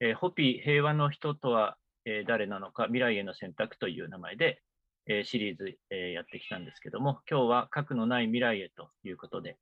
えーホピー平和の人とは、えー誰なのか未来への選択という名前で、えーシリーズ、えーやってきたんですけども、今日は核のない未来へということで、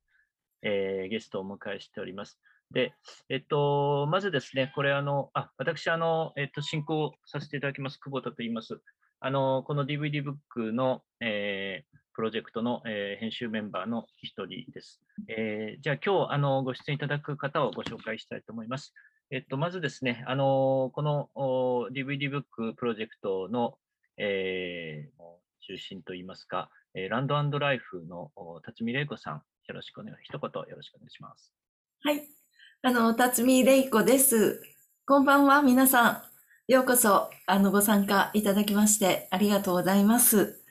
えーゲストをお迎えしております。で、えっと、まずですね、これあの、あ、私あの、えっと、進行させていただきます、久保田と言います。あの、この DVD ブックの、えープロジェクトの、えー編集メンバーの一人です。えーじゃあ今日あのご出演いただく方をご紹介したいと思います。えっと、まずですね、あのこのお DVD ブックプロジェクトの、えー中心といいますか、えーランドライフのお辰巳玲子さん、よろしくお願い、一言よろしくお願いします。はい。あの、辰巳玲子です。こんばんは、皆さん。ようこそ、あの、ご参加いただきまして、ありがとうございます。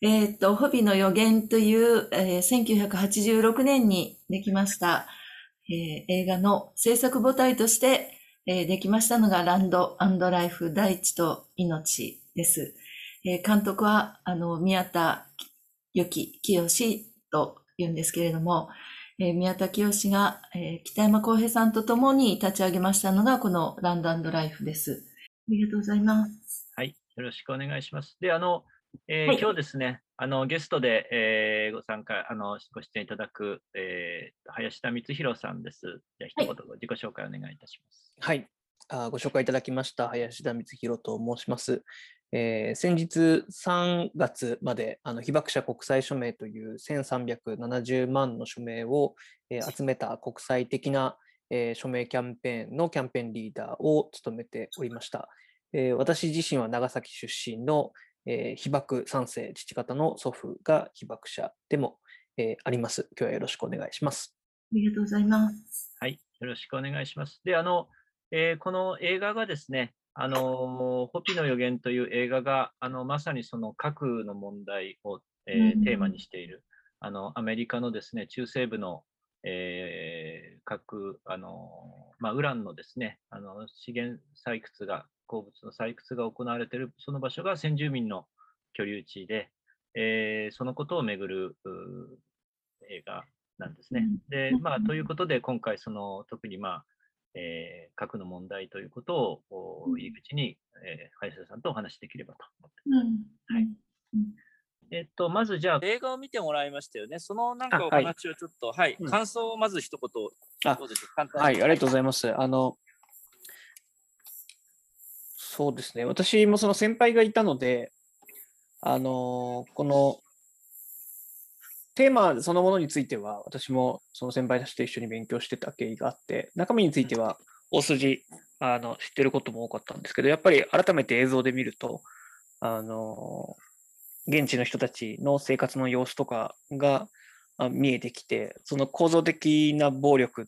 えーっと、ホビの予言という、えー1986年にできました、えー映画の制作母体として、えーできましたのがランドライフ大地と命です。えー監督は、あの、宮田由紀清と言うんですけれども、えー宮田清が、えー北山康平さんと共に立ち上げましたのが、このランドライフです。ありがとうございます。はい、よろしくお願いします。で、あの、えーはい今日ですね、あのゲストで、えーご参加、あのご出演いただく、えー林田光弘さんです。じゃあ、一言自己紹介お願いいたします。はい。あご紹介いただきました林田光弘と申します。えー先日3月まであの被爆者国際署名という1370万の署名を、えー集めた国際的な、えー署名キャンペーンのキャンペーンリーダーを務めておりました。えー私自身は長崎出身の、えー被爆3世父方の祖父が被爆者でも、えーあります。今日はよろしくお願いします。ありがとうございます。はい、よろしくお願いします。で、あの、えーこの映画がですね、あのホピの予言という映画が、あのまさにその核の問題を、えーうんテーマにしている、あのアメリカのですね、中西部の、えー核、あのまあ、ウランのですね、あの資源採掘が、鉱物の採掘が行われている、その場所が先住民の居留地で、えーそのことをめぐる映画なんですね。で、まあ、ということで、今回、その特に、まあえー核の問題ということを入り口に、えー林田さんとお話しできればと思って。うん。はい。うん。えっと、まずじゃあ、映画を見てもらいましたよね。そのなんかお話をちょっと、はい、うん。感想をまず一言、あどうでしょう？簡単に。はい、ありがとうございます。あの、そうですね。私もその先輩がいたので、あの、このテーマそのものについては、私もその先輩たちと一緒に勉強してた経緯があって、中身については大筋あの知ってることも多かったんですけど、やっぱり改めて映像で見ると、あの、現地の人たちの生活の様子とかがあ見えてきて、その構造的な暴力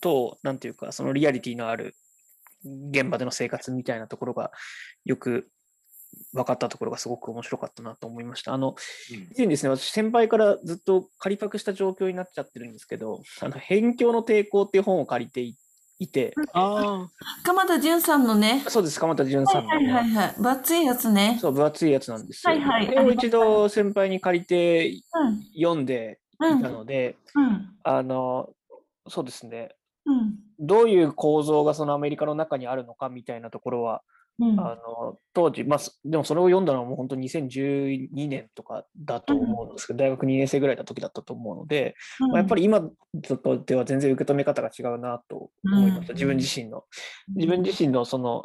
と、なんていうか、そのリアリティのある現場での生活みたいなところがよく分かったところがすごく面白かったなと思いました。あの、以前ですね、私、先輩からずっと仮パクした状況になっちゃってるんですけど、あの、辺境の抵抗っていう本を借りていいて、あ鎌田純さんのね。そうです、鎌田純さんの、はいはいはい。分厚いやつね。そう、分厚いやつなんですよ。はいはいこれを一度先輩に借りてうん。読んでうんいたので、うん。あの、そうですね、うん。どういう構造がそのアメリカの中にあるのかみたいなところは、うん。あの当時、まあ、すでもそれを読んだのはもう本当2012年とかだと思うんですけど、大学2年生ぐらいの時だったと思うので、まあ、やっぱり今とでは全然受け止め方が違うなと思いました、うん自分自身の。自分自身のその、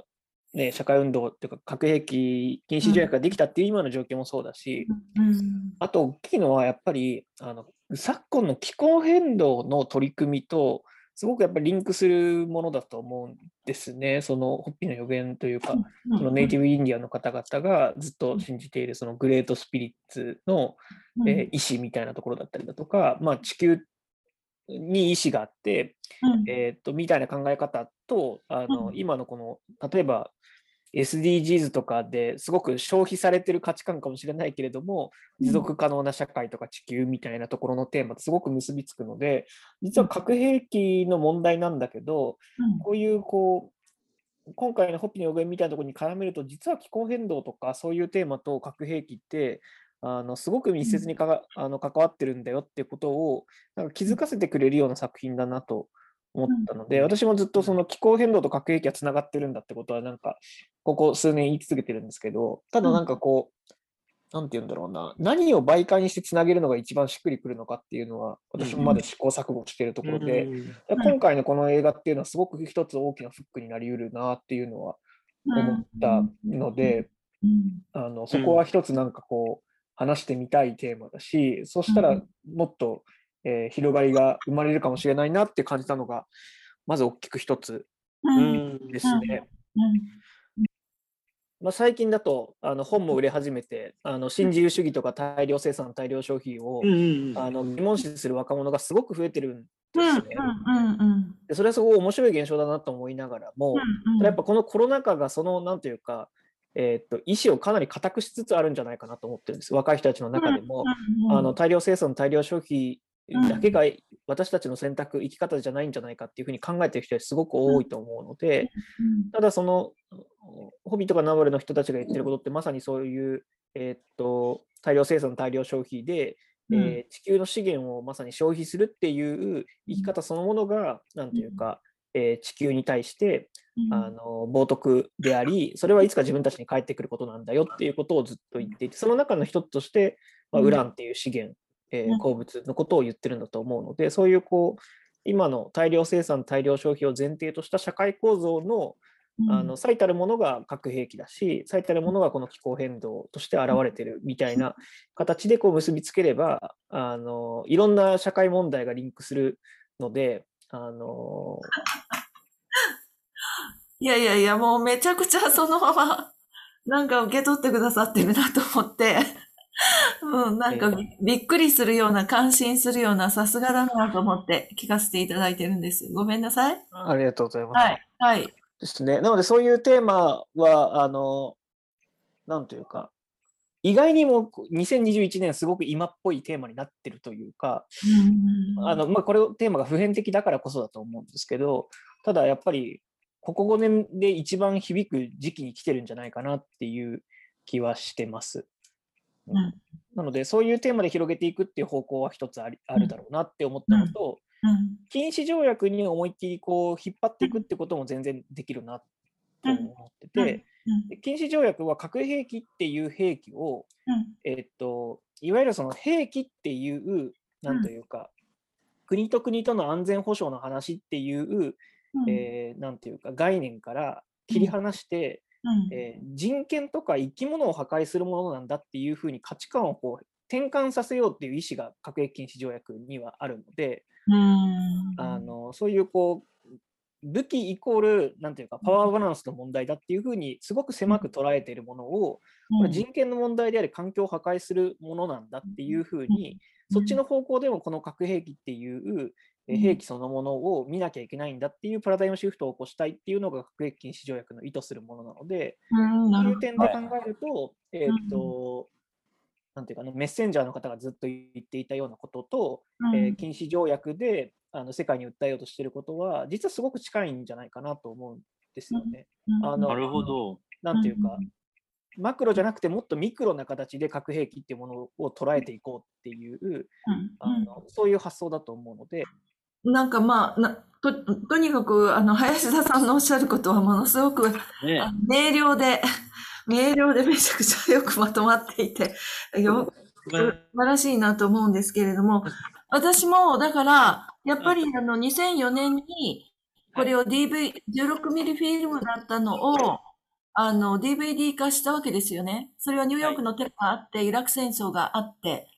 ね、社会運動っていうか核兵器禁止条約ができたっていう今の状況もそうだし、うん。あと大きいのはやっぱりあの昨今の気候変動の取り組みとすごくやっぱりリンクするものだと思うんですね。そのホッピーの予言というか、そのネイティブインディアンの方々がずっと信じているそのグレートスピリッツの、ブえー意志みたいなところだったりだとか、まあ、地球に意志があって、えーっとみたいな考え方とあの、うん。今のこの例えば SDGs とかですごく消費されてる価値観かもしれないけれども持続可能な社会とか地球みたいなところのテーマとすごく結びつくので実は核兵器の問題なんだけどこういうこう今回のホッピーの予言みたいなところに絡めると実は気候変動とかそういうテーマと核兵器ってあのすごく密接にかがあの関わってるんだよってことをなんか気づかせてくれるような作品だなと思ったので、私もずっとその気候変動と核兵器がつながってるんだってことは、なんか、ここ数年言い続けてるんですけど、ただなんかこう、なんて言うんだろうな、何を媒介にしてつなげるのが一番しっくりくるのかっていうのは、私もまだ試行錯誤しているところで、うん今回のこの映画っていうのはすごく一つ大きなフックになりうるなっていうのは思ったので、うん。あのそこは一つなんかこう話してみたいテーマだし、そしたらうん。もっと、えー広がりが生まれるかもしれないなって感じたのが、まず大きく一つですね。うん。まあ、最近だとあの本も売れ始めて、あの新自由主義とか大量生産、大量消費を、うんあの疑問視する若者がすごく増えてるんでうんすね。でそれはすごい面白い現象だなと思いながらも、うんただやっぱこのコロナ禍がその、なんというか、えーっと意思をかなり固くしつつあるんじゃないかなと思ってるんです。若い人たちの中でも、うん。あの大量生産、大量消費だけが私たちの選択、生き方じゃないんじゃないかっていうふうに考えてる人はすごく多いと思うので、ただその、ホビーとかナバルの人たちが言ってることってまさにそういう、えーっと大量生産、大量消費で、うん。えー地球の資源をまさに消費するっていう生き方そのものが、なんていうか、えー地球に対してうん。あの冒涜であり、それはいつか自分たちに返ってくることなんだよっていうことをずっと言っていて、その中の一つとして、まあ、うん。ウランっていう資源、えーうん。鉱物のことを言ってるんだと思うので、そういうこう今の大量生産、大量消費を前提とした社会構造のあの最たるものが核兵器だし、最たるものがこの気候変動として現れてるみたいな形でこう結びつければ、あのいろんな社会問題がリンクするので、あの いやいやいや、もうめちゃくちゃそのまま、なんか受け取ってくださってるなと思って、うん、なんかびびっくりするような、感心するような、さすがだなと思って聞かせていただいてるんです。ごめんなさい。ありがとうございます。はい。はい。ですね。なので、そういうテーマは、あの、なんというか、意外にもこう2021年すごく今っぽいテーマになってるというか、あの、まあ、これテーマが普遍的だからこそだと思うんですけど、ただやっぱり、ここ5年で一番響く時期に来てるんじゃないかなっていう気はしてます。うん。うん。なので、そういうテーマで広げていくっていう方向は一つありあるだろうなって思ったのと、うん。禁止条約に思いっきりこう引っ張っていくってことも全然できるなと思ってて、禁止条約は核兵器っていう兵器を、うん。えっと、いわゆるその兵器っていう、なんというか、国と国との安全保障の話っていう、うん。えーなんていうか概念から切り離して、うん。えー人権とか生き物を破壊するものなんだっていうふうに価値観をこう転換させようっていう意思が核兵器禁止条約にはあるので、うん。あのそういうこう武器イコールなんていうかパワーバランスの問題だっていうふうにすごく狭く捉えているものを、これ人権の問題であり環境を破壊するものなんだっていうふうに、そっちの方向でもこの核兵器っていうえー兵器そのものを見なきゃいけないんだっていうパラダイムシフトを起こしたいっていうのが核兵器禁止条約の意図するものなので、うんなるほど。そういう点で考えると、えーっと、なんていうかね、メッセンジャーの方がずっと言っていたようなことと、禁止条約であの世界に訴えようとしていることは、実はすごく近いんじゃないかなと思うんですよね。なるほど。なんていうか、マクロじゃなくてもっとミクロな形で核兵器っていうものを捉えていこうっていう、そういう発想だと思うので、なんかまあ、なと、とにかく、あの、林田さんのおっしゃることはものすごくねあ明瞭で、明瞭でめちゃくちゃよくまとまっていて、よ、素晴らしいなと思うんですけれども、私も、だから、やっぱりあの、2004年に、これを DV、16ミリフィルムだったのを、あの、DVD 化したわけですよね。それはニューヨークのテロがあって、イラク戦争があって、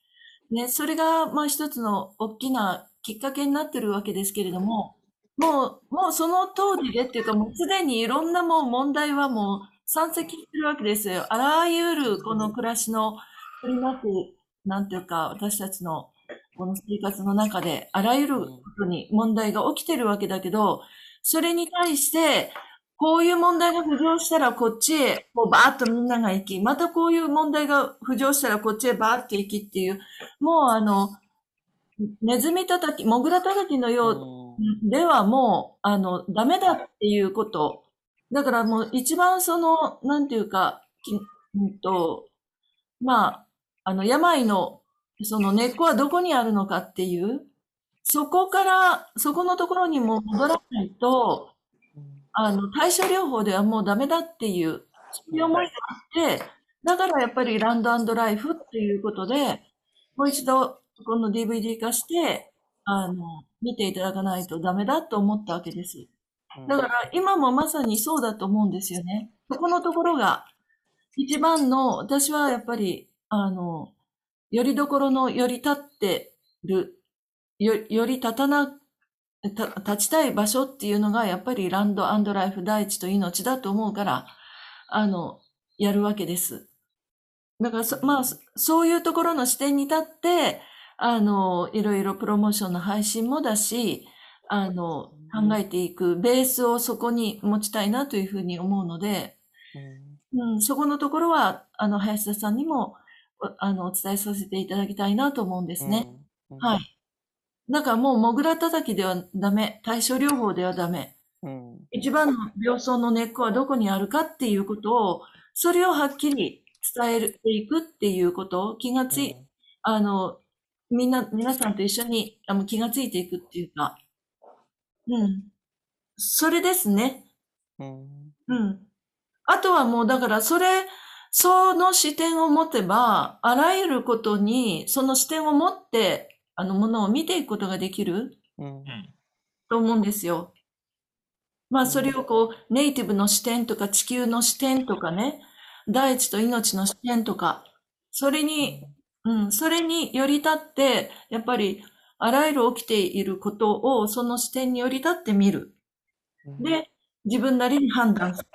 ね、それが、まあ一つの大きなきっかけになってるわけですけれども、もう、もうその当時でっていうか、もうすでにいろんなもう問題はもう山積してるわけですよ。あらゆるこの暮らしの取り巻く、なんていうか、私たちのこの生活の中で、あらゆることに問題が起きてるわけだけど、それに対して、こういう問題が浮上したらこっちへ、こうバーッとみんなが行き、またこういう問題が浮上したらこっちへバーッと行きっていう、もうあの、ネズミ叩き、モグラ叩きのようではもう、あの、ダメだっていうこと。だからもう一番その、なんていうか、きうんと、まあ、あの、病の、その根っこはどこにあるのかっていう、そこから、そこのところにも戻らないと、あの、対症療法ではもうダメだっていう、そういう思いがあって、だからやっぱりランドライフっていうことで、もう一度この DVD 化して、あの、見ていただかないとダメだと思ったわけです。だから今もまさにそうだと思うんですよね。そこのところが一番の、私はやっぱり、あの、よりどころのより立ってる、よより立たな、た立ちたい場所っていうのがやっぱりランドライフ大地と命だと思うから、あの、やるわけです。だからそ、まあ、そそういうところの視点に立って、あの、いろいろプロモーションの配信もだし、あの、考えていく、ベースをそこに持ちたいなというふうに思うので、うん、そこのところは、あの、林田さんにも、おあの、お伝えさせていただきたいなと思うんですね。はい。だからもう、モグラ叩きではダメ。対症療法ではダメ。うん一番の病巣の根っこはどこにあるかっていうことを、それをはっきり伝えていくっていうことを気がつい、あの、みんな、皆さんと一緒にあの気がついていくっていうか、うん。それですね。うんうん。あとはもう、だから、それ、その視点を持てば、あらゆることに、その視点を持って、あの、ものを見ていくことができるうんうんと思うんですよ。まあ、それをこう、ネイティブの視点とか、地球の視点とかね、大地と命の視点とか、それに、うん、それにより立って、やっぱり、あらゆる起きていることを、その視点により立って見る。で、自分なりに判断する。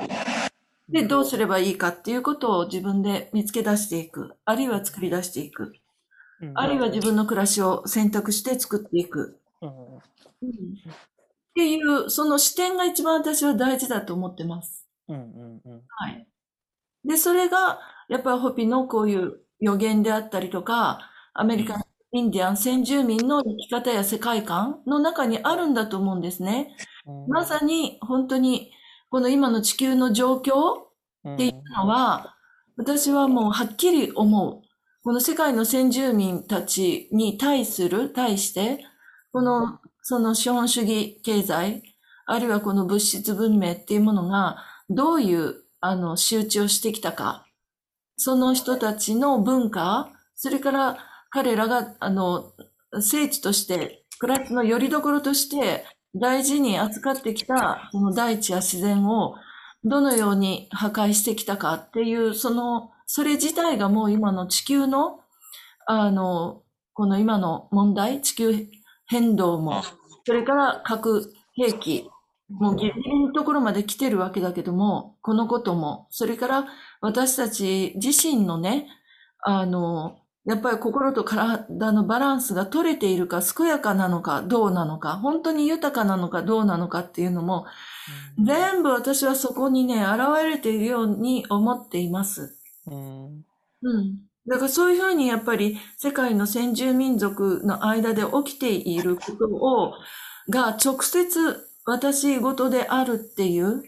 で、どうすればいいかっていうことを自分で見つけ出していく。あるいは作り出していく。うんあるいは自分の暮らしを選択して作っていく。うんっていう、その視点が一番私は大事だと思ってます。うんうんうんはい。で、それが、やっぱりホピのこういう予言であったりとか、アメリカン、インディアン先住民の生き方や世界観の中にあるんだと思うんですね。まさに本当にこの今の地球の状況っていうのは、私はもうはっきり思う。この世界の先住民たちに対する、対して、この、その資本主義経済、あるいはこの物質文明っていうものが、どういう、あの、仕打ちをしてきたか。その人たちの文化、それから彼らが、あの、聖地として、暮らしの拠り所として、大事に扱ってきた、その大地や自然を、どのように破壊してきたかっていう、その、それ自体がもう今の地球の、あの、この今の問題、地球変動も、それから核兵器、もうギリギリのところまで来てるわけだけども、このことも、それから私たち自身のね、あの、やっぱり心と体のバランスが取れているか、健やかなのか、どうなのか、本当に豊かなのか、どうなのかっていうのも、全部私はそこにね、現れているように思っています。うんうん。だからそういうふうにやっぱり世界の先住民族の間で起きていることを、が直接私事であるっていう、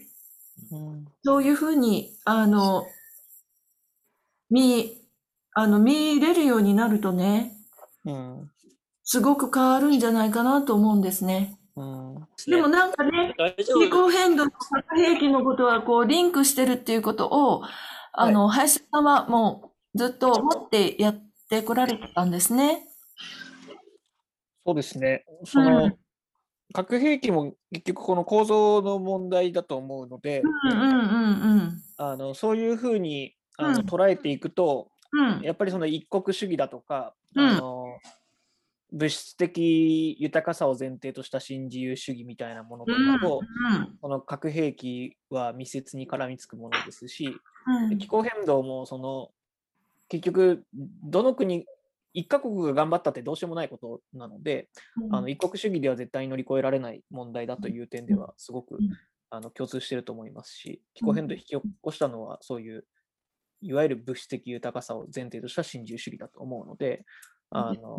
うんそういうふうに、あの、見、あの、見れるようになるとね、うんすごく変わるんじゃないかなと思うんですね。うんでもなんかね、気夫候変動と核兵器のことはこうリンクしてるっていうことを、あの、林さんはもうずっと思ってやってこられてたんですね。そうですね。その、核兵器も結局この構造の問題だと思うので、うんうんうんあのそういうふうにあうんの捉えていくと、うん。うん。やっぱりその一国主義だとか、うんあの物質的豊かさを前提とした新自由主義みたいなものとかと、うんこの核兵器は密接に絡みつくものですし、うん。気候変動もその結局どの国一カ国が頑張ったってどうしようもないことなので、あの一国主義では絶対に乗り越えられない問題だという点ではすごくうん。あの共通していると思いますし、気候変動を引き起こしたのはそういういわゆる物質的豊かさを前提とした新自由主義だと思うので、あの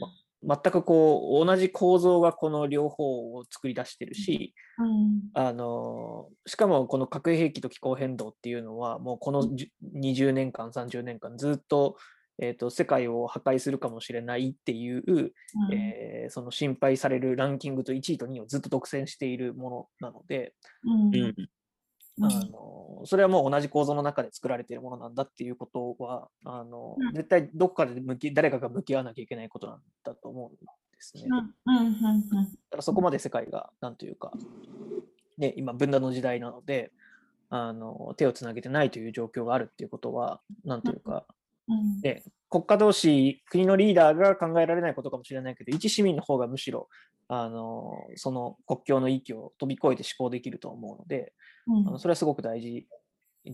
ま全くこう同じ構造がこの両方を作り出してるし、うん。あのしかもこの核兵器と気候変動っていうのはもうこのじゅ20年間30年間ずっとえー、と世界を破壊するかもしれないっていう、うん。えーその心配されるランキングと1位と2位をずっと独占しているものなので。うんあのそれはもう同じ構造の中で作られているものなんだっていうことはあの、うん。絶対どっかで向き誰かが向き合わなきゃいけないことなんだと思うんですね。だからそこまで世界がなんというか、ね、今分断の時代なのであの手をつなげてないという状況があるっていうことはなんというか、うん。ね、国家同士国のリーダーが考えられないことかもしれないけど一市民の方がむしろあのその国境の域を飛び越えて思考できると思うので、うん。あのそれはすごく大事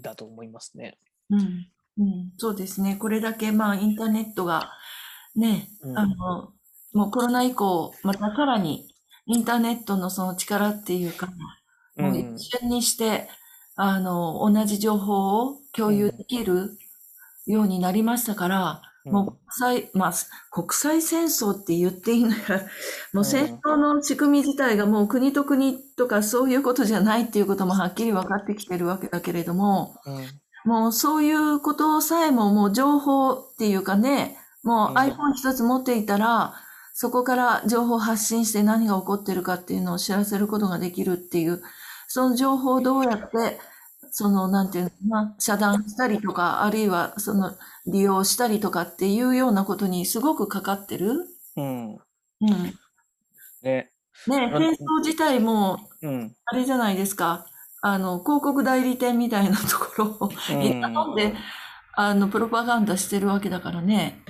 だと思いますね。うん。うん、そうですね。これだけ、まあ、インターネットが、ね、うん。あの、もうコロナ以降、またさらに、インターネットのその力っていうか、もう一瞬にして、あの、同じ情報を共有できるようになりましたから、もう国際、まあ、国際戦争って言っていいなら、もう戦争の仕組み自体がもう国と国とかそういうことじゃないっていうこともはっきり分かってきてるわけだけれども、うんうん。もうそういうことさえももう情報っていうかね、もううん。iPhone 一つ持っていたら、そこから情報発信して何が起こってるかっていうのを知らせることができるっていう、その情報をどうやって、その、なんていうのかな、遮断したりとか、あるいはその利用したりとかっていうようなことにすごくかかってる？うんうん。ねね、うん戦争自体も、うんあれじゃないですか。あの、広告代理店みたいなところを、うんみんな飲んで、あの、プロパガンダしてるわけだからね。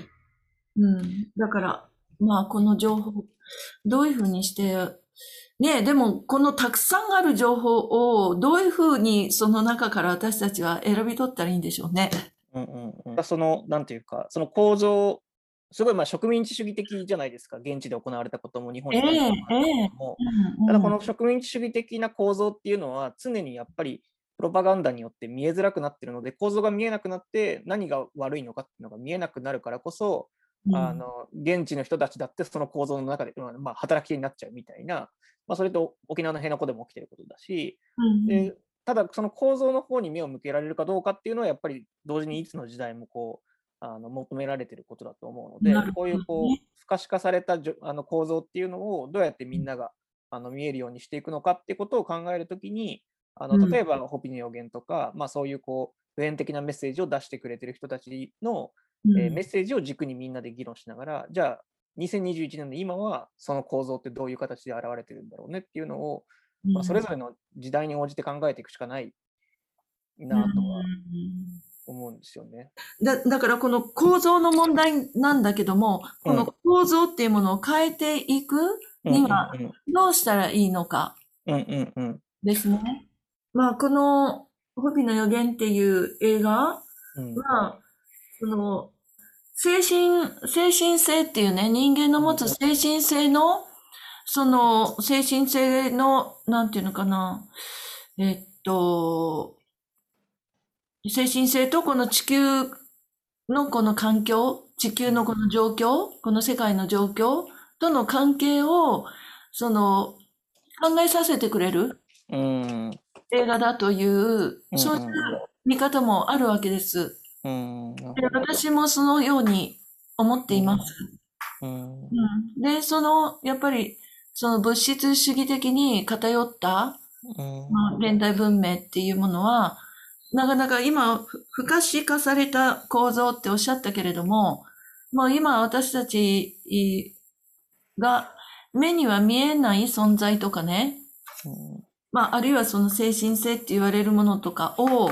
うん。だから、まあ、この情報、どういうふうにして、ねでも、このたくさんある情報を、どういうふうにその中から私たちは選び取ったらいいんでしょうね。うんうんうん。その、なんていうか、その構造、すごいまあ植民地主義的じゃないですか、現地で行われたことも日本ええに関してもあるけれどもうんただこの植民地主義的な構造っていうのは、常にやっぱりプロパガンダによって見えづらくなってるので、構造が見えなくなって、何が悪いのかっていうのが見えなくなるからこそ、うんあの現地の人たちだってその構造の中で、まあまあ、働き手になっちゃうみたいな、まあ、それと沖縄の辺野古でも起きてることだし、うんでただその構造の方に目を向けられるかどうかっていうのはやっぱり同時にいつの時代もこうあの求められてることだと思うのでこういうこねう不可視化されたじょあの構造っていうのをどうやってみんながあの見えるようにしていくのかってことを考えるときにあうん。の例えばホピの予言とか、まあ、そういうこう普遍的なメッセージを出してくれてる人たちの、うん。えーメッセージを軸にみんなで議論しながらじゃあ2021年の今はその構造ってどういう形で現れてるんだろうねっていうのをまあ、それぞれの時代に応じて考えていくしかないなとはうん思うんですよね。だ、だからこの構造の問題なんだけども、この構造っていうものを変えていくにはうんどうしたらいいのかですね。まあ、この、ホビの予言っていう映画うん。は、その、精神、精神性っていうね、人間の持つ精神性の、その、精神性の、なんていうのかな、えっと、精神性とこの地球のこの環境、地球のこの状況、この世界の状況との関係を、その、考えさせてくれるうん。映画だという、そういう見方もあるわけです。うん。で私もそのように思っています。うん。うん。で、その、やっぱり、その物質主義的に偏った、うん。まあ、現代文明っていうものは、なかなか今、ふ不可視化された構造っておっしゃったけれども、もう今私たちが目には見えない存在とかね、まあ、あるいはその精神性って言われるものとかを、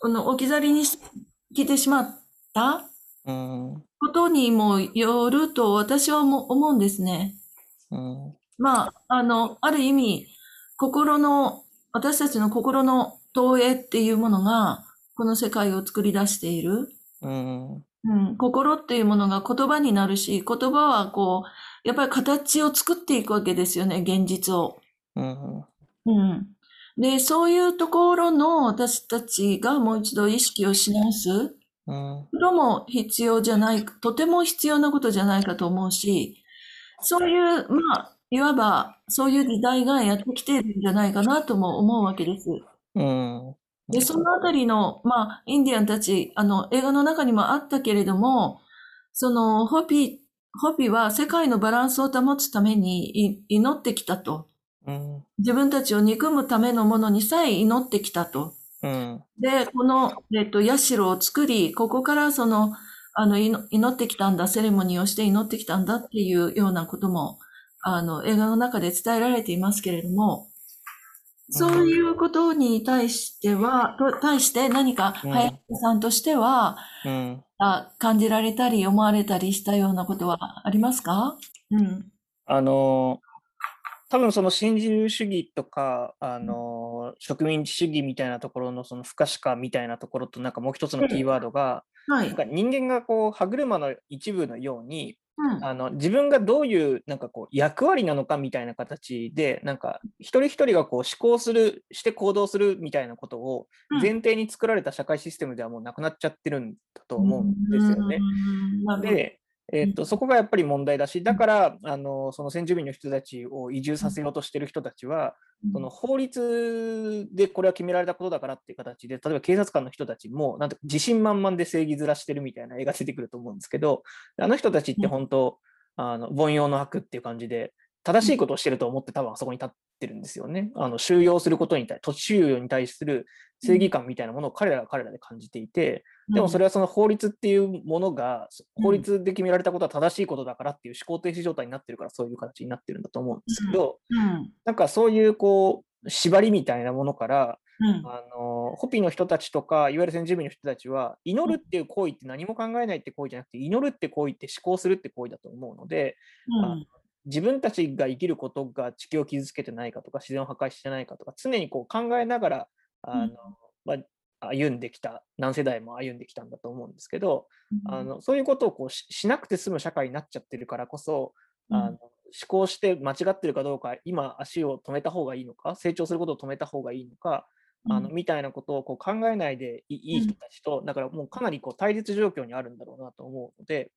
この置き去りにしてきてしまった？うんことにもよると私はも思うんですね。うんまあ、あの、ある意味、心の、私たちの心の投影っていうものが、この世界を作り出している。うんうん、心っていうものが言葉になるし、言葉はこう、やっぱり形を作っていくわけですよね、現実を。うんうん。で、そういうところの私たちがもう一度意識をし直すうんことも必要じゃない、とても必要なことじゃないかと思うし、そういう、まあ、いわば、そういう時代がやってきているんじゃないかなとも思うわけです。うんで、そのあたりの、まあ、インディアンたち、あの、映画の中にもあったけれども、その、ホピ、ホピは世界のバランスを保つためにい祈ってきたと。うん。自分たちを憎むためのものにさえ祈ってきたと。うん。で、この、えっと、社を作り、ここからその、あの、祈祈ってきたんだ、セレモニーをして祈ってきたんだっていうようなことも、あの、映画の中で伝えられていますけれども、そういうことに対しては、と対して何か、うん林さんとしては、うん。あ感じられたり、思われたりしたようなことはありますか？うん。あのー多分その新自由主義とか、あのー植民地主義みたいなところのその不可視化みたいなところと、なんかもう一つのキーワードが、はい。なん。か人間がこう歯車の一部のように、うん。あの自分がどういうなんかこう役割なのかみたいな形で、なんか一人一人がこう思考する、して行動するみたいなことをうん。前提に作られた社会システムではもうなくなっちゃってるんだと思うんですよね。うん。なるほどで、えーっとそこがやっぱり問題だし、だからあのその先住民の人たちを移住させようとしてる人たちは、その法律でこれは決められたことだからっていう形で、例えば警察官の人たちもなんて自信満々で正義面してるみたいな絵が出てくると思うんですけど、あの人たちって本当、あの凡庸の悪っていう感じで、正しいことをしてると思って多分あそこに立ってるんですよね。あの収容することに対、土地収容に対する正義感みたいなものを彼らが彼らで感じていて、でもそれはその法律っていうものが、うん法律で決められたことは正しいことだからっていう思考停止状態になってるから、そういう形になってるんだと思うんですけど、うん。なんかそういうこう、縛りみたいなものから、うん。あのホピの人たちとか、いわゆる先住民の人たちは、祈るっていう行為って何も考えないって行為じゃなくて、祈るって行為って思考するって行為だと思うので、自分たちが生きることが地球を傷つけてないかとか、自然を破壊してないかとか、常にこう考えながら、あのまあ、歩んできた、何世代も歩んできたんだと思うんですけど、あのそういうことをこうししなくて済む社会になっちゃってるからこそ、あの思考して間違ってるかどうか、今足を止めた方がいいのか、成長することを止めた方がいいのか、あのみたいなことをこう考えないでいいい人たちと、だからもうかなりこう対立状況にあるんだろうなと思うので、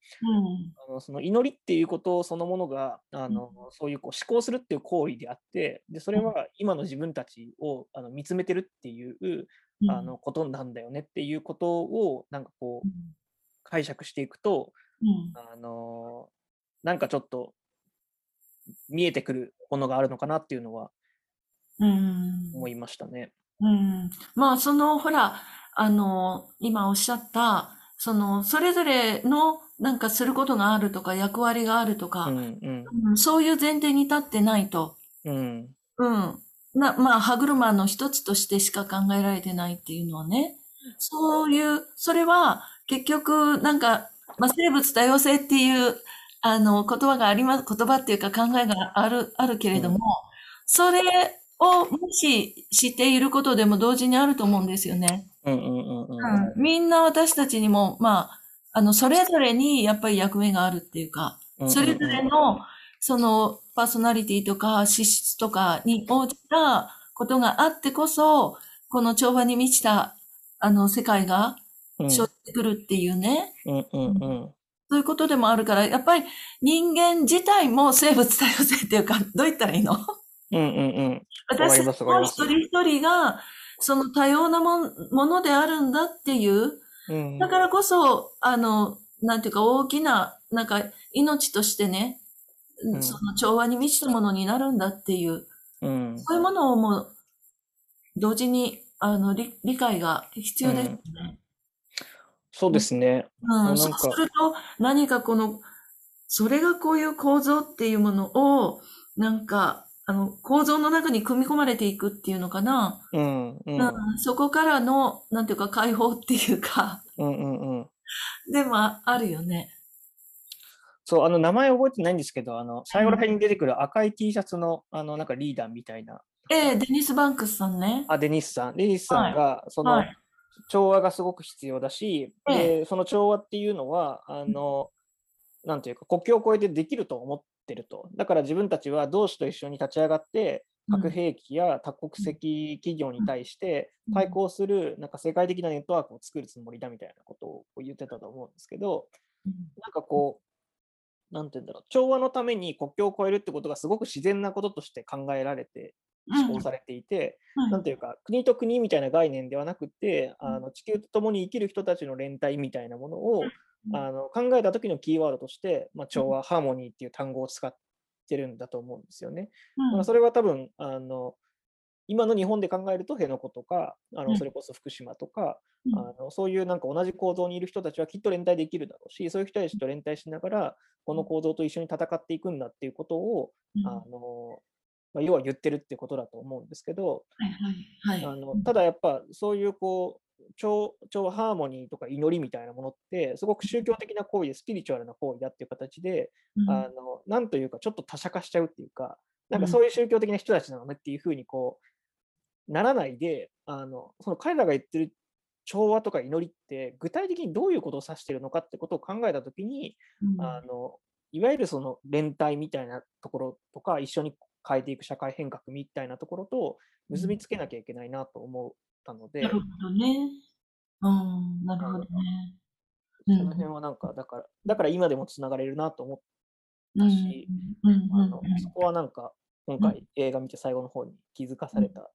あのその祈りっていうことそのものがあの、そういうこう思考するっていう行為であって、でそれは今の自分たちをあの見つめてるっていうあのことなんだよねっていうことをなんかこう解釈していくと、あのなんかちょっと見えてくるものがあるのかなっていうのはうん。思いましたね。うん。まあ、その、ほら、あの、今おっしゃった、その、それぞれの、なんかすることがあるとか、役割があるとか、うんうん。うんそういう前提に立ってないと、うん。うん。な、まあ、歯車の一つとしてしか考えられてないっていうのはね、そういう、それは結局、なんか、まあ、生物多様性っていう、あの、言葉があります、言葉っていうか考えがある、あるけれども、それを無視していることでも同時にあると思うんですよね。うんうんうんうん。みんな私たちにも、まあ、あの、それぞれにやっぱり役目があるっていうか、うん。それぞれの、その、パーソナリティとか資質とかに応じたことがあってこそ、この調和に満ちた、あの、世界がうん。生じてくるっていうね、うんうんうん。そういうことでもあるから、やっぱり人間自体も生物多様性っていうか、どう言ったらいいの？うんうんうん。私わかりますわかります。も一人一人が、その多様なもんものであるんだっていう、うんだからこそ、あの、なんていうか大きな、なんか命としてね、うん。その調和に満ちたものになるんだっていう、うん。そういうものをもう、同時に、あの、理理解が必要ですよね。そうですね。うん、そうすると、何かこの、それがこういう構造っていうものを、なんか、あの、構造の中に組み込まれていくっていうのかな。うんうんうん、そこからの、なんていうか解放っていうか、うんうんうん。でもあるよね。そう、あの、名前覚えてないんですけど、あの、最後ら辺に出てくる赤い T シャツの、あの、なんかリーダーみたいな、ええ、デニス・バンクスさんね。あ、デニスさん。デニスさんが、その、はい。調和がすごく必要だし、えで、その調和っていうのは、あの、なんていうか、国境を越えてできると思ってると。だから自分たちは同志と一緒に立ち上がって、核兵器や多国籍企業に対してうん。対抗する、なんか世界的なネットワークを作るつもりだみたいなことを言ってたと思うんですけど、うん。なんかこう、なんて言うんだろう、調和のために国境を越えるってことがすごく自然なこととして考えられて施行されていて、うんなんていうか、国と国みたいな概念ではなくて、うん。あの地球と共に生きる人たちの連帯みたいなものを、うんあの考えた時のキーワードとして、まあ、調和、ハーモニーっていう単語を使ってるんだと思うんですよね。うん。まあ、それは多分あの今の日本で考えると辺野古とかあうん。のそれこそ福島とか、うん。あのそういうなんか同じ構造にいる人たちはきっと連帯できるだろうしそういう人たちと連帯しながらこの構造と一緒に戦っていくんだっていうことを、うん。あのまあ、要は言ってるってことだと思うんですけど、はいはいはい。あのただやっぱそういうこう調調和ハーモニーとか祈りみたいなものってすごく宗教的な行為でスピリチュアルな行為だっていう形で、うん。あのなんというかちょっと他者化しちゃうっていうかなんかうん。そういう宗教的な人たちなのねっていうふうにこうならないであのその彼らが言ってる調和とか祈りって具体的にどういうことを指しているのかってことを考えたときに、うん。あのいわゆるその連帯みたいなところとか一緒に変えていく社会変革みたいなところと結びつけなきゃいけないなと思ったので、なるほどね。うん、なるほどね。うんその辺はなんかだからだから今でもつながれるなと思っうんしうんうんあの、そこはなんか今回映画見て最後の方に気づかされた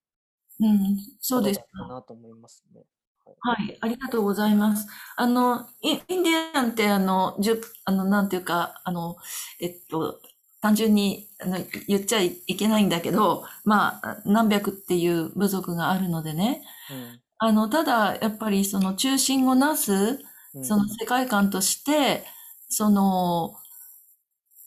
うんうんそうですなと思いますね。はい、ありがとうございます。あの、イインディアンって、あの、じゅ、あの、なんていうか、あの、えっと、単純にあの言っちゃいけないんだけど、まあ、何百っていう部族があるのでね。あの、ただ、やっぱりその中心をなす、うんその世界観として、その、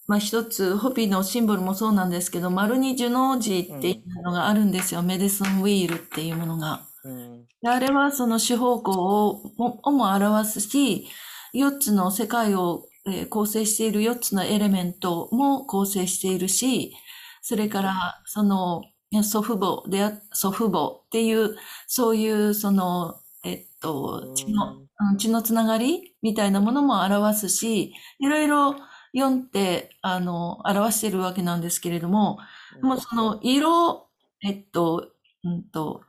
まあ一つ、ホビーのシンボルもそうなんですけど、丸に樹の字っていうのがあるんですよ。メディスンウィールっていうものが。うんであれはその四方向をもをも表すし、四つの世界を、えー構成している四つのエレメントも構成しているし、それからその祖父母であ、祖父母っていう、そういうその、えっと、血の、うん。血のつながりみたいなものも表すし、いろいろ読んで、あの、表しているわけなんですけれども、もうその色、えっと、うんと、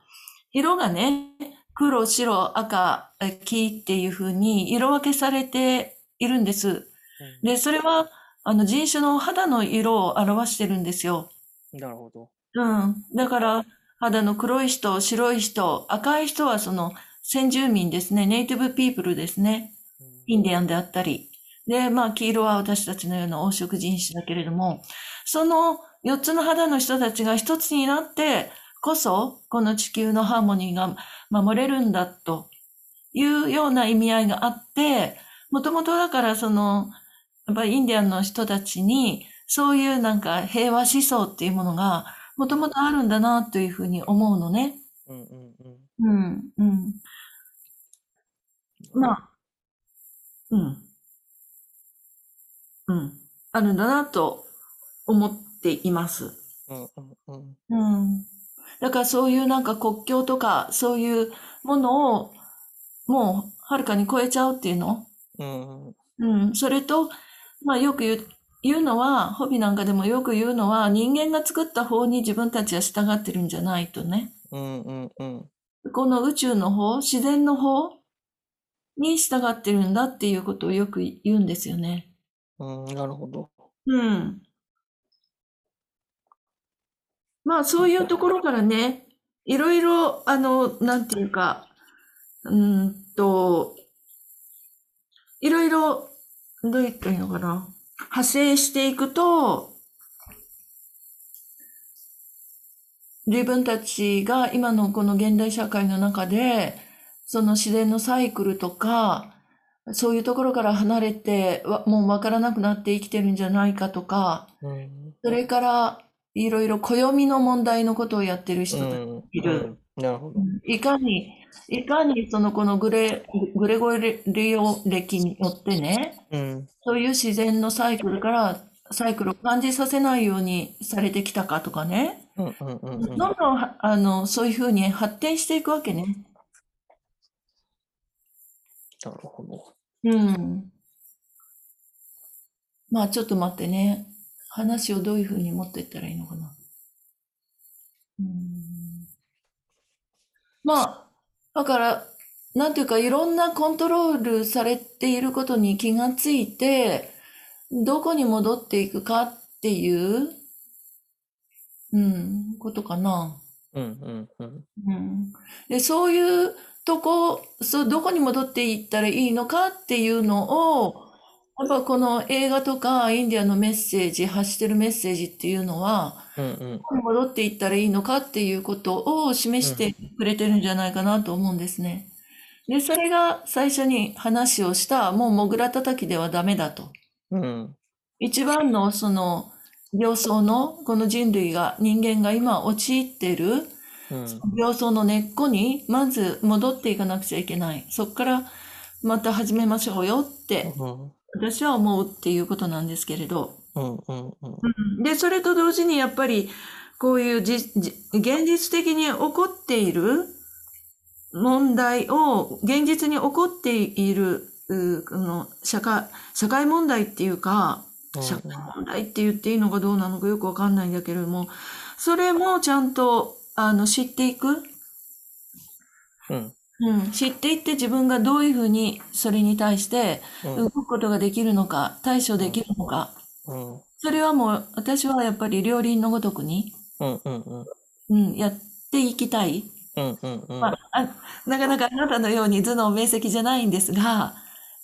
色がね、黒、白、赤、え黄っていう風に色分けされているんです。で、それは、あの、人種の肌の色を表してるんですよ。なるほど。うん。だから、肌の黒い人、白い人、赤い人はその先住民ですね。ネイティブピープルですね。インディアンであったり。で、まあ、黄色は私たちのような黄色人種だけれども、その4つの肌の人たちが一つになってこそ、この地球のハーモニーが守れるんだというような意味合いがあって、もともとだからその、やっぱりインディアンの人たちに、そういうなんか平和思想っていうものが、もともとあるんだなというふうに思うのね。うんうんうん。うん、うん。まあ、うん。うん。あるんだなと思っています。うんうんうん。うん。だからそういうなんか国境とか、そういうものを、もう、はるかに超えちゃうっていうの？うん。それと、まあよく言う、言うのは、ホビなんかでもよく言うのは、人間が作った方に自分たちは従ってるんじゃないとね。うんうんうん。この宇宙の方、自然の方に従ってるんだっていうことをよく言うんですよね。うん、なるほど。うん。まあそういうところからね、いろいろ、あの、なんていうか、うーんと、いろいろ、どう言ったらいいのかな？派生していくと、自分たちが今のこの現代社会の中で、その自然のサイクルとか、そういうところから離れて、わもうわからなくなって生きてるんじゃないかとか、うん。それから、いろいろ暦の問題のことをやってる人たちうんいる。うんなるほど。いかに、いかにそのこのグレ、グレゴリオ歴によってね、うん。そういう自然のサイクルから、サイクルを感じさせないようにされてきたかとかね。うんうんうんうん。どんどんは、あの、そういうふうに発展していくわけね。なるほど。うん。まあちょっと待ってね。話をどういうふうに持っていったらいいのかな。うん。まあ、だから、なんていうか、いろんなコントロールされていることに気がついて、どこに戻っていくかっていううん、ことかな。うんうんうん。うん。で、そういうとこ、そう、どこに戻っていったらいいのかっていうのを、やっぱこの映画とかインディアのメッセージ、発してるメッセージっていうのは、うんうん戻っていったらいいのかっていうことを示してくれてるんじゃないかなと思うんですね。で、それが最初に話をした、もうモグラ叩きではダメだと。うん一番のその病巣のこの人類が人間が今陥っているうん病巣の根っこにまず戻っていかなくちゃいけない。そこからまた始めましょうよってうん私は思うっていうことなんですけれど。うんうんうん。うん。で、それと同時にやっぱりこういうじじ現実的に起こっている問題を現実に起こっているうこの社会社会問題っていうかうん。社会問題って言っていいのかどうなのかよくわかんないんだけれども、それもちゃんとあの知っていく、うんうん、知っていって自分がどういうふうにそれに対してうん。動くことができるのか、対処できるのか、うん。それはもう私はやっぱり両輪のごとくに、うんうんうん。うん、やっていきたい。うんうんうん。まあ、あなかなかあなたのように頭脳明晰じゃないんですが、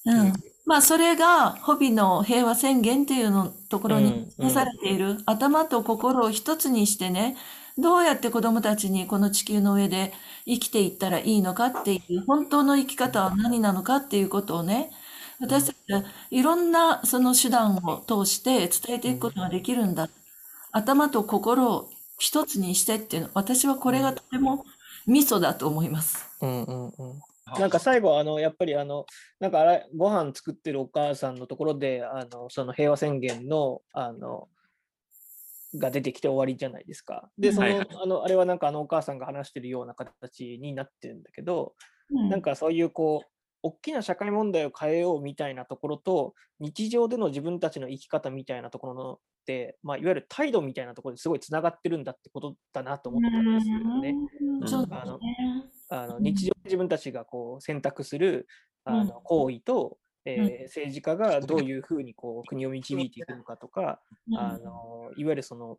うん。まあ、それが、ホビの平和宣言っていうのところにうん示されている、頭と心を一つにしてね、どうやって子供たちにこの地球の上で生きていったらいいのかっていう、本当の生き方は何なのかっていうことをね、私たちはいろんなその手段を通して伝えていくことができるんだ。頭と心を一つにしてっていうの、私はこれがとてもミソだと思います。うんうんうんなんか最後、あの、やっぱりあの、なんかあれ、ご飯作ってるお母さんのところで、あの、その平和宣言の、あの、が出てきて終わりじゃないですか。で、その、はいはい。あの、あれはなんかあのお母さんが話してるような形になってるんだけど、うん。なんかそういうこう、大きな社会問題を変えようみたいなところと、日常での自分たちの生き方みたいなところのって、まあ、いわゆる態度みたいなところですごいつながってるんだってことだなと思ったんですよね。うんあのね。あのうん。日常で自分たちがこう選択するあうん。の行為と、えーうん。政治家がどういうふうにこう国を導いていくのかとか、うん。あのいわゆるその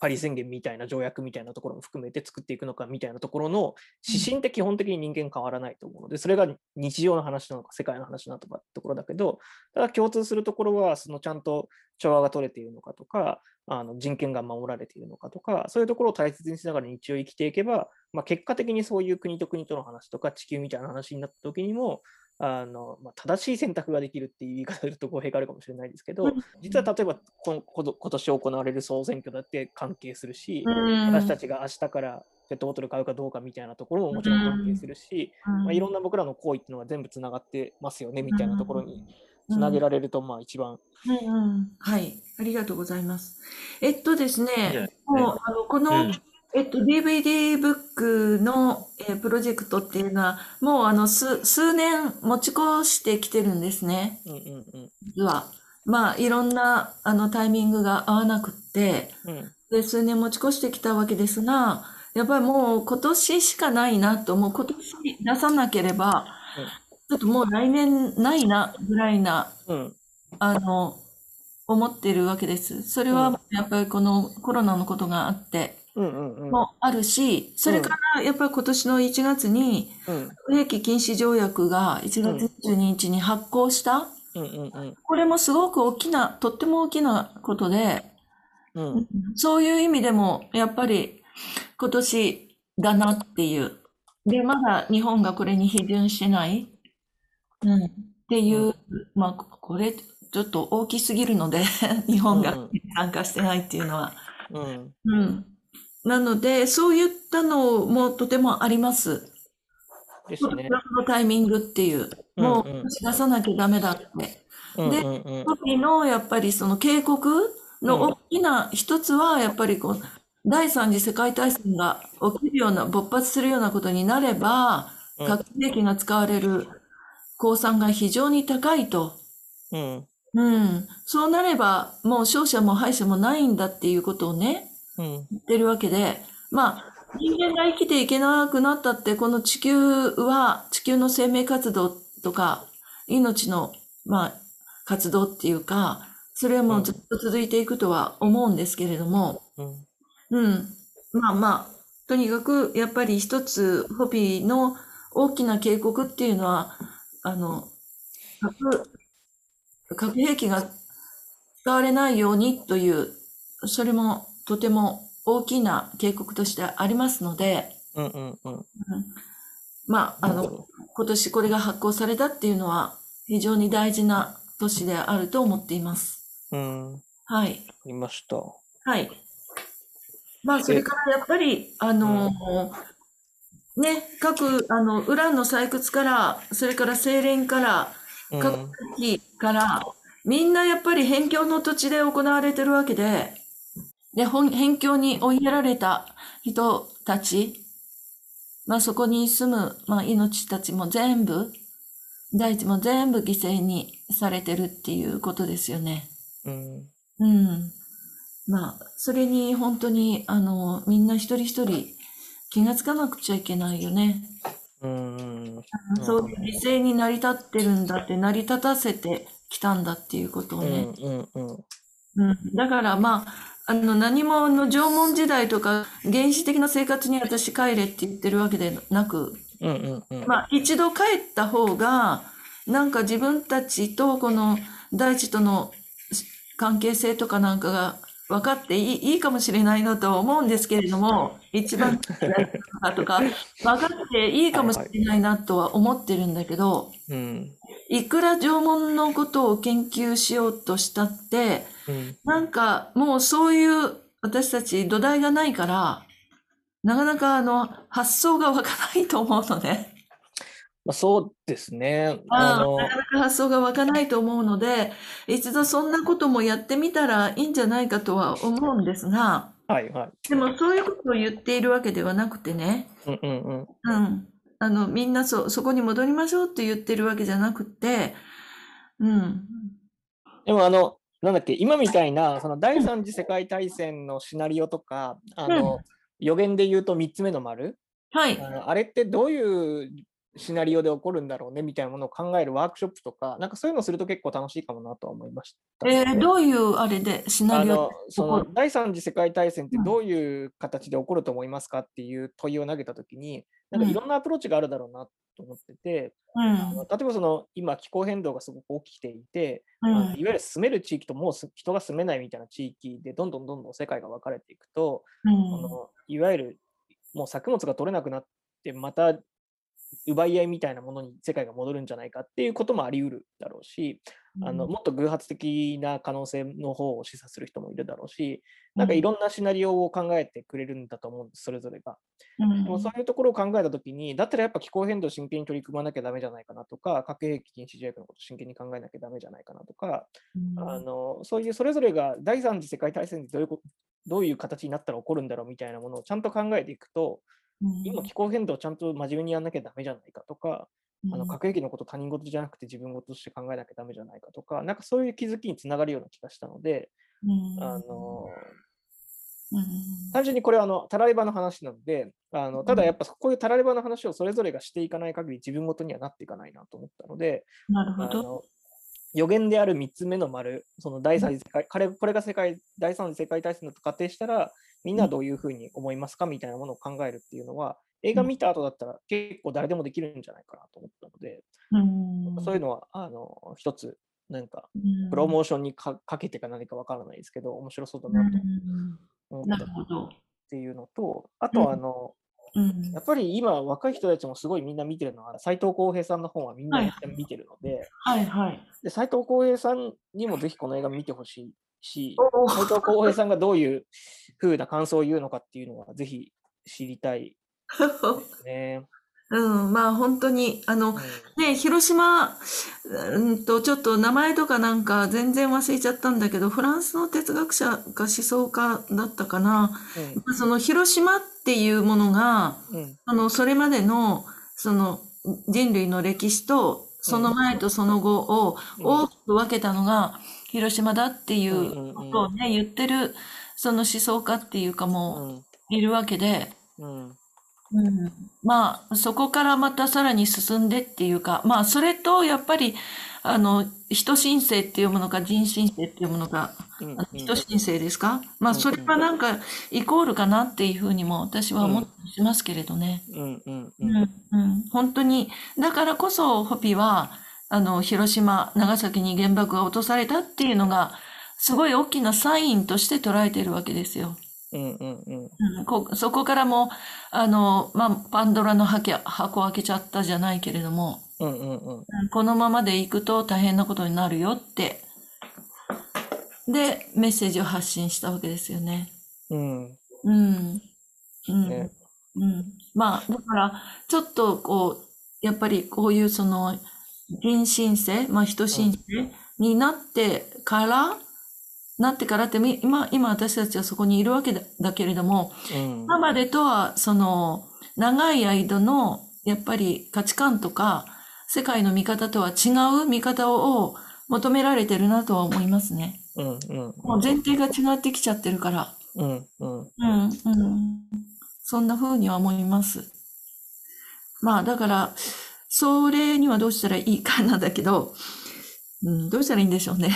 パリ宣言みたいな条約みたいなところも含めて作っていくのかみたいなところの指針って基本的に人間変わらないと思うので、それが日常の話なのか世界の話なのかってところだけど、ただ共通するところは、そのちゃんと調和が取れているのかとか、あの人権が守られているのかとか、そういうところを大切にしながら日常を生きていけば、まあ、結果的にそういう国と国との話とか地球みたいな話になった時にも、あのまあ、正しい選択ができるっていう言い方をすると語弊があるかもしれないですけど、実は例えばこんこ今年行われる総選挙だって関係するし、うん。私たちが明日からペットボトル買うかどうかみたいなところももちろん関係するし、まあ、いろんな僕らの行為っていうのが全部つながってますよねみたいなところにつなげられると、まあ一番。うんうん。はい、ありがとうございます。えっとですね、もうあのこの、うんえっと、DVD ブックの、えープロジェクトっていうのは、もうあの数数年持ち越してきてるんですね、うんうんうん。実は。まあ、いろんなあのタイミングが合わなくって、うん。で、数年持ち越してきたわけですが、やっぱりもう今年しかないなと、もう今年出さなければ、ちょっともう来年ないなぐらいなうん。あの、思っているわけです。それはやっぱりこのコロナのことがあってうんうんうんもあるし、それからやっぱり今年の1月にうん核兵器禁止条約が1月22日に発効した。うんうんうんこれもすごく大きな、とっても大きなことで、うんそういう意味でもやっぱり今年だなっていう。で、まだ日本がこれに批准してない。うん。っていう、まあ、これちょっと大きすぎるので、日本がうん参加してないっていうのは。うんうん。なので、そういったのもとてもあります。ですね。このタイミングっていう。もう出さなきゃダメだって。うんで時のやっぱりその警告の大きな一つはやっぱりこう第三次世界大戦が起きるような勃発するようなことになればうん核兵器が使われる公算が非常に高いと。うんうん。そうなればもう勝者も敗者もないんだっていうことをねうん言ってるわけでまあ人間が生きていけなくなったってこの地球は地球の生命活動とか命のまあ活動っていうかそれはもうずっと続いていくとは思うんですけれどもうん。うん。まあまあ、とにかく、やっぱり一つ、ホビーの大きな警告っていうのは、あの、核、核兵器が使われないようにという、それもとても大きな警告としてありますので、うんうんうん。まあ、あの今年これが発行されたっていうのは、非常に大事な年であると思っています。うん。わはい。かりました。はい。まあ、それからやっぱり、あの、ね、各、あの、ウランの採掘から、それから精錬から、うん核兵器から、みんなやっぱり辺境の土地で行われてるわけで、で、辺境に追いやられた人たち、まあそこに住む、まあ命たちも全部、大地も全部犠牲にされてるっていうことですよね。うん。うん。まあ、それに本当に、あの、みんな一人一人気がつかなくちゃいけないよね。うんうん。そういう犠牲に成り立ってるんだって、成り立たせてきたんだっていうことをうんね。うんうん。うん。だからまあ、あの、何もあの縄文時代とか原始的な生活に私帰れって言ってるわけでなく、うんうんうん。まあ、一度帰った方が、なんか自分たちとこの大地との関係性とかなんかが分かっていいいいかもしれないなとは思うんですけれども、一番かとか 分かっていいかもしれないなとは思ってるんだけど、うん。いくら縄文のことを研究しようとしたって、うん。なんかもうそういう私たち土台がないから、なかなかあの発想が湧かないと思うのね。まあ、そうですね。あの、なかなか発想が湧かないと思うので、一度そんなこともやってみたらいいんじゃないかとは思うんですが、はいはい。でもそういうことを言っているわけではなくてね、うんうんうん。うん。あの、みんなそ、そこに戻りましょうって言ってるわけじゃなくて、うん。でもあの、なんだっけ、今みたいな、その第三次世界大戦のシナリオとか、あの、予言で言うと3つ目の丸、はい。あのあれってどういうシナリオで起こるんだろうねみたいなものを考えるワークショップとか、なんかそういうのをすると結構楽しいかもなとは思いましたね、えーどういうあれでシナリオあのその第三次世界大戦ってうん。どういう形で起こると思いますかっていう問いを投げたときに、なんかうん。いろんなアプローチがあるだろうなと思ってて、うん。例えばその今気候変動がすごく起きていて、うん。いわゆる住める地域ともうす人が住めないみたいな地域でどんどんどんどん世界が分かれていくと、うん。このいわゆるもう作物が取れなくなってまた奪い合いみたいなものに世界が戻るんじゃないかっていうこともあり得るだろうし、あのもっと偶発的な可能性の方を示唆する人もいるだろうし、なんかいろんなシナリオを考えてくれるんだと思うんです、それぞれが。うん。でもそういうところを考えたときに、だったらやっぱ気候変動を真剣に取り組まなきゃダメじゃないかなとか、核兵器禁止条約のことを真剣に考えなきゃダメじゃないかなとか、あのそういうそれぞれが第三次世界大戦でどういうこどういう形になったら起こるんだろうみたいなものをちゃんと考えていくと、今気候変動をちゃんと真面目にやんなきゃダメじゃないかとか、あの核兵器のこと他人事じゃなくて自分事として考えなきゃダメじゃないかとか、なんかそういう気づきにつながるような気がしたので、あの単純にこれはあのタラレバの話なので、あのただやっぱこういうタラレバの話をそれぞれがしていかない限り自分ごとにはなっていかないなと思ったので、なるほど。あの予言である3つ目の丸、その第三次世界、これこれが世界第三次世界大戦だと仮定したら、みんなはどういうふうに思いますかみたいなものを考えるっていうのは、映画見た後だったら結構誰でもできるんじゃないかなと思ったので、うん。そういうのはあの一つ、なんかうん。プロモーションにかかけてか何かわからないですけど、面白そうだなと思ったっ。ていうのと、あとはあの、うん。やっぱり今若い人たちもすごいみんな見てるのは、斎藤浩平さんの本はみんな見てるので、はいはい。藤浩平さんにもぜひこの映画見てほしいし、お斎藤浩平さんがどういう風な感想を言うのかっていうのはぜひ知りたいね。うん、まあ本当に、あのうん、ね、広島、うんと、ちょっと名前とかなんか全然忘れちゃったんだけど、フランスの哲学者か思想家だったかな。その広島っていうものが、うん。うんあの、それまでの、その人類の歴史と、その前とその後をうん。大きく分けたのが広島だっていうんうんううん。ことをね、言ってる、その思想家っていうかもういるわけで、うんうん、まあ、そこからまたさらに進んでっていうか、まあ、それと、やっぱり、あの、人申請っていうものか、人申請っていうものか、うんあの人申請ですか？まあ、それはなんか、イコールかなっていうふうにも私は思ったりしますけれどね。うんうんううんん、うん、本当に、だからこそ、ホピは、あの、広島、長崎に原爆が落とされたっていうのが、すごい大きなサインとして捉えているわけですよ。うんうんうんうん、こ、そこからも、あの、まあ、パンドラの箱開けちゃったじゃないけれども、うんうんうんうんこのままでいくと大変なことになるよって。で、メッセージを発信したわけですよね。うんうん。うん。ねうん。まあ、だから、ちょっとこう、やっぱりこういうその、人申請、まあ人申請になってから、なってからって、み今、今私たちはそこにいるわけだだけれども、うん今までとは、その、長い間の、やっぱり価値観とか、世界の見方とは違う見方を求められてるなとは思いますね。うんうんもう前提が違ってきちゃってるから。うんうんうん、うん。そんな風には思います。まあ、だから、それにはどうしたらいいかなんだけど、うん、どうしたらいいんでしょうね。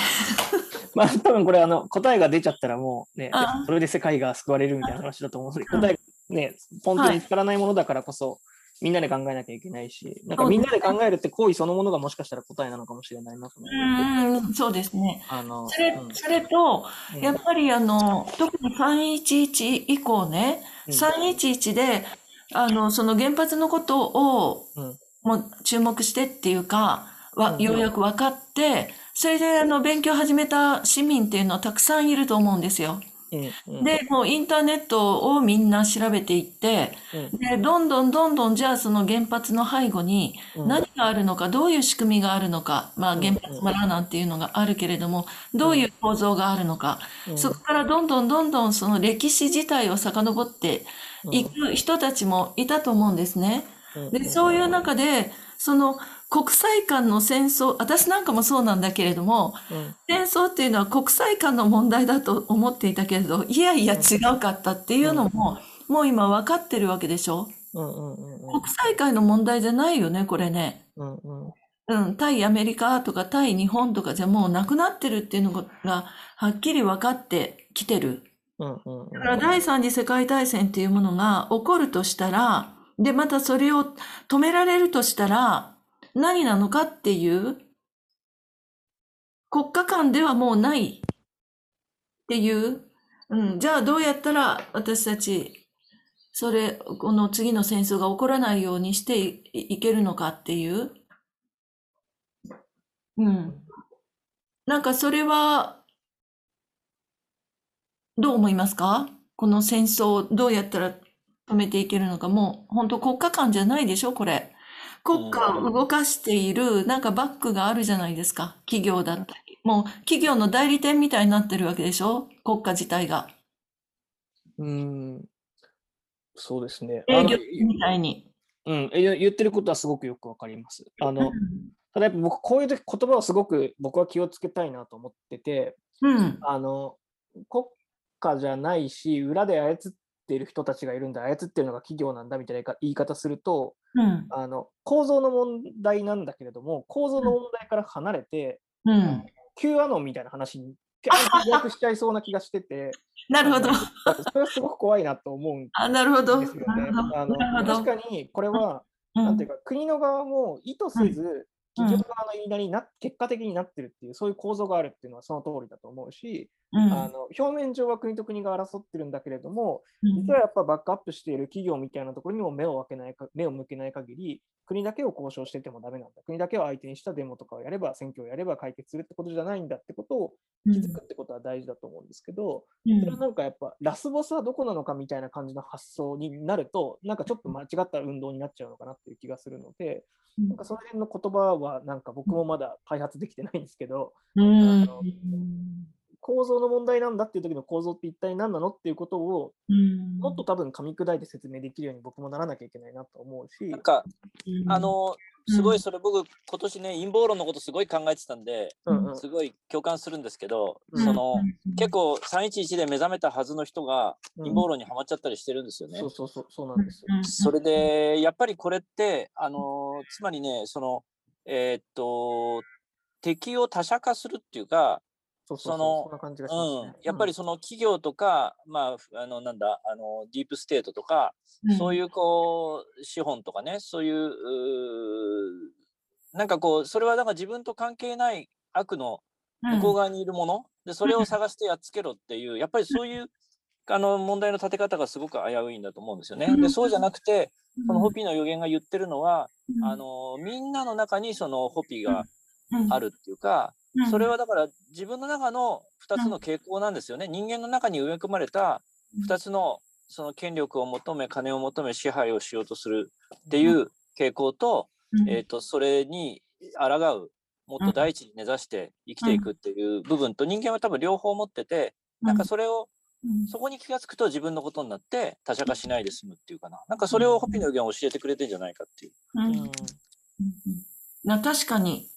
まあ多分これあの答えが出ちゃったらもうねあ、それで世界が救われるみたいな話だと思うので、答えがね、本当に見つからないものだからこそ、みんなで考えなきゃいけないし、なんかみんなで考えるって行為そのものがもしかしたら答えなのかもしれないなと思うって。ん、うん、そうですね。あの、それうん、それと、うん。やっぱりあの、特に311以降ね、うん。311で、あの、その原発のことを、うん。もう注目してっていうか、わうんようやく分かって、それであの、勉強を始めた市民っていうのはたくさんいると思うんですよ。で、もうインターネットをみんな調べていって、うん。で、どんどんどんどんじゃあその原発の背後にうん。何があるのか、どういう仕組みがあるのか、まあうん原発村なんていうのがあるけれども、どういう構造があるのか、うん。そこからどんどんどんどんその歴史自体を遡っていく人たちもいたと思うんですね。うん。で、そういう中で、その国際間の戦争、私なんかもそうなんだけれども、うん。戦争っていうのは国際間の問題だと思っていたけれど、いやいや違うかったっていうのも、もう今分かってるわけでしょ？うんうんうん。国際間の問題じゃないよね、これね。うんうん。うん、対アメリカとか対日本とかじゃもうなくなってるっていうのがはっきり分かってきてる。うんうんうん。だから第三次世界大戦っていうものが起こるとしたら、で、またそれを止められるとしたら、何なのかっていう、国家間ではもうないっていう、うん、じゃあどうやったら私たち、それ、この次の戦争が起こらないようにしていけるのかっていう、うん。なんかそれは、どう思いますか？この戦争をどうやったら止めていけるのか、もう本当国家間じゃないでしょ、これ。国家を動かしている、なんかバックがあるじゃないですか。企業だったり。もう企業の代理店みたいになってるわけでしょ？国家自体が。うんそうですね。営業みたいに。うん、え言ってることはすごくよくわかります。あの、ただやっぱ僕、こういう時言葉をすごく僕は気をつけたいなと思ってて、うん。あの、国家じゃないし、裏で操っている人たちがいるんだ、操ってるのが企業なんだみたいな言い方すると、うん。あの、構造の問題なんだけれども、構造の問題から離れて、うん。Q アノンみたいな話に、ピャンと逆しちゃいそうな気がしてて、なるほど。それはすごく怖いなと思うん あ、なるほど。ですよね。なるほど。あの。確かにこれは、うんなんていうか、国の側も意図せず、うん企業側の言いなりにな、結果的になってるっていう、そういう構造があるっていうのはその通りだと思うし、うん。あの表面上は国と国が争ってるんだけれども、うん。実はやっぱバックアップしている企業みたいなところにも目を分けないか目を向けない限り、国だけを交渉しててもダメなんだ。国だけを相手にしたデモとかをやれば、選挙をやれば解決するってことじゃないんだってことを気づくってことは大事だと思うんですけど、うん。それはなんかやっぱラスボスはどこなのかみたいな感じの発想になると、なんかちょっと間違った運動になっちゃうのかなっていう気がするので、なんかその辺の言葉はなんか僕もまだ開発できてないんですけど、うん。あの構造の問題なんだっていう時の構造って一体何なのっていうことをうん。もっと多分噛み砕いて説明できるように僕もならなきゃいけないなと思うし。なん、か、うん。あの、すごいそれ僕今年ね陰謀論のことすごい考えてたんでうんうん。すごい共感するんですけど、うん。そのうん。結構311で目覚めたはずの人がうん。陰謀論にはまっちゃったりしてるんですよね。そうそうそう、そうなんですよ。うん。それでやっぱりこれってあのつまりねそのえーっと敵を他者化するっていうか、そうそうそうそのそんな感じがしうんやっぱりその企業とか、まあ、あのなんだあのディープステートとか、そういうこう資本とかねそういううーなんかこうそれはなんか自分と関係ない悪の向こう側にいるもの、でそれを探してやっつけろっていうやっぱりそういうあの問題の立て方がすごく危ういんだと思うんですよね。でそうじゃなくてこのホピーの予言が言ってるのは、あのみんなの中にそのホピーがあるっていうか、それはだから自分の中の2つの傾向なんですよね。人間の中に植え込まれた2つのその権力を求め金を求め支配をしようとするっていう傾向と,、えー、とそれに抗うもっと大地に根ざして生きていくっていう部分と人間は多分両方持っててなんかそれをそこに気が付くと自分のことになって他者化しないで済むっていうかな。なんかそれをホピーの予言を教えてくれてんじゃないかっていう。うん。うん。な確かに。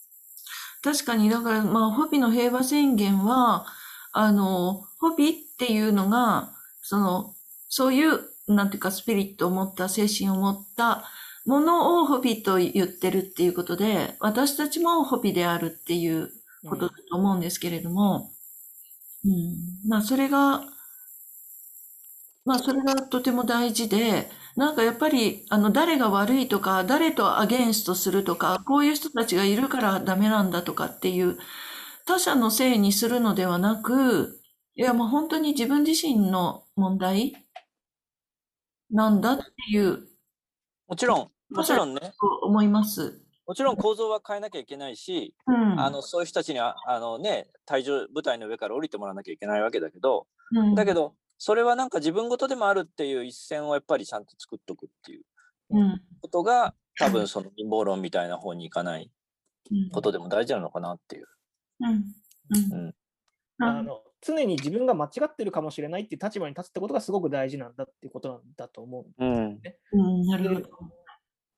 確かに、だから、まあ、ホピの平和宣言は、あの、ホピっていうのが、その、そういう、なんていうか、スピリットを持った、精神を持ったものをホピと言ってるっていうことで、私たちもホピであるっていうことだと思うんですけれども、うん、まあ、それが、まあ、それがとても大事で、なんかやっぱり、あの、誰が悪いとか、誰とアゲンストするとか、こういう人たちがいるからダメなんだとかっていう、他者のせいにするのではなく、いや、もう本当に自分自身の問題なんだっていう、もちろんもちろんねと思います。もちろん構造は変えなきゃいけないし、うん。あのそれはなんか自分事でもあるっていう一線をやっぱりちゃんと作っとくっていううん、ことが多分その陰謀論みたいな方に行かないうん、ことでも大事なのかなっていう。うん、うん、うん。あの常に自分が間違ってるかもしれないっていう立場に立つってことがすごく大事なんだっていうことなんだと思う。うん。うん、なるほど。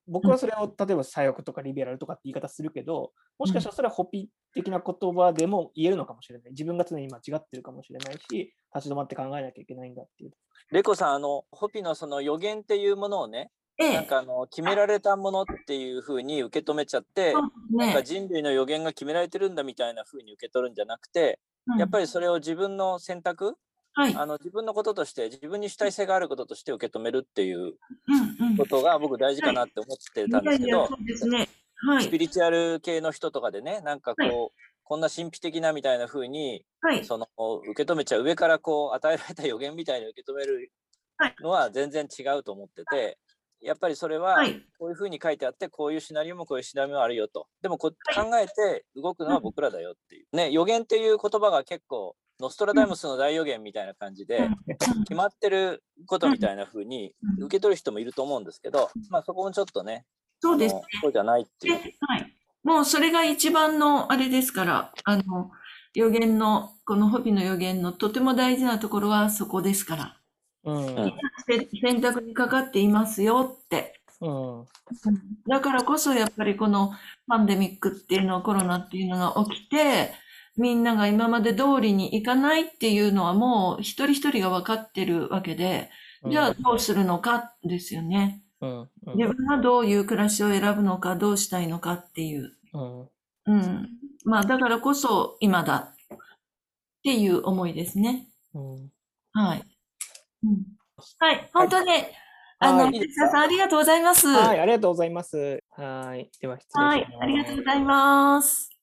僕はそれを例えば左翼とかリベラルとかって言い方するけど、もしかしたらそれはホピ的な言葉でも言えるのかもしれない。自分が常に間違ってるかもしれないし、立ち止まって考えなきゃいけないんだっていう。レコさんあのホピのその予言っていうものをねええ、なんかあの決められたものっていうふうに受け止めちゃって、なんかね、人類の予言が決められてるんだみたいなふうに受け取るんじゃなくて、やっぱり、りそれを自分の選択はい、あの自分のこととして自分に主体性があることとして受け止めるっていう。ことが僕大事かなって思ってたんですけどスピ。リチュアル系の人とかでねなんかこう、はい。こんな神秘的なみたいな風にはい。その受け止めちゃう上からこう与えられた予言みたいに受け止めるはい。のは全然違うと思っててやっぱりそれははい。こういう風に書いてあってこういうシナリオもこういうシナリオもあるよと。でもこは考えて動くのは僕らだよっていう。ね予言っていう言葉が結構ノストラダムスの大予言みたいな感じで決まってることみたいな風にうん受け取る人もいると思うんですけどまあそこもちょっとねそうですあのそうじゃないっていうで、はい。もうそれが一番のあれですから、あの、予言の、このホビの予言のとても大事なところはそこですから。うん。選択にかかっていますよって。うん。だからこそやっぱりこのパンデミックっていうの、コロナっていうのが起きて、みんなが今まで通りにいかないっていうのはもう一人一人が分かってるわけで、じゃあどうするのかですよね。うん。うん。自分がどういう暮らしを選ぶのか、どうしたいのかっていう。うん。うん。まあ、だからこそ今だっていう思いですね。うん。はい。うん、はい。本当に、あの、はい吉田さんありがとうございます。はい、ありがとうございます。はい。では、失礼します。はい。ありがとうございます。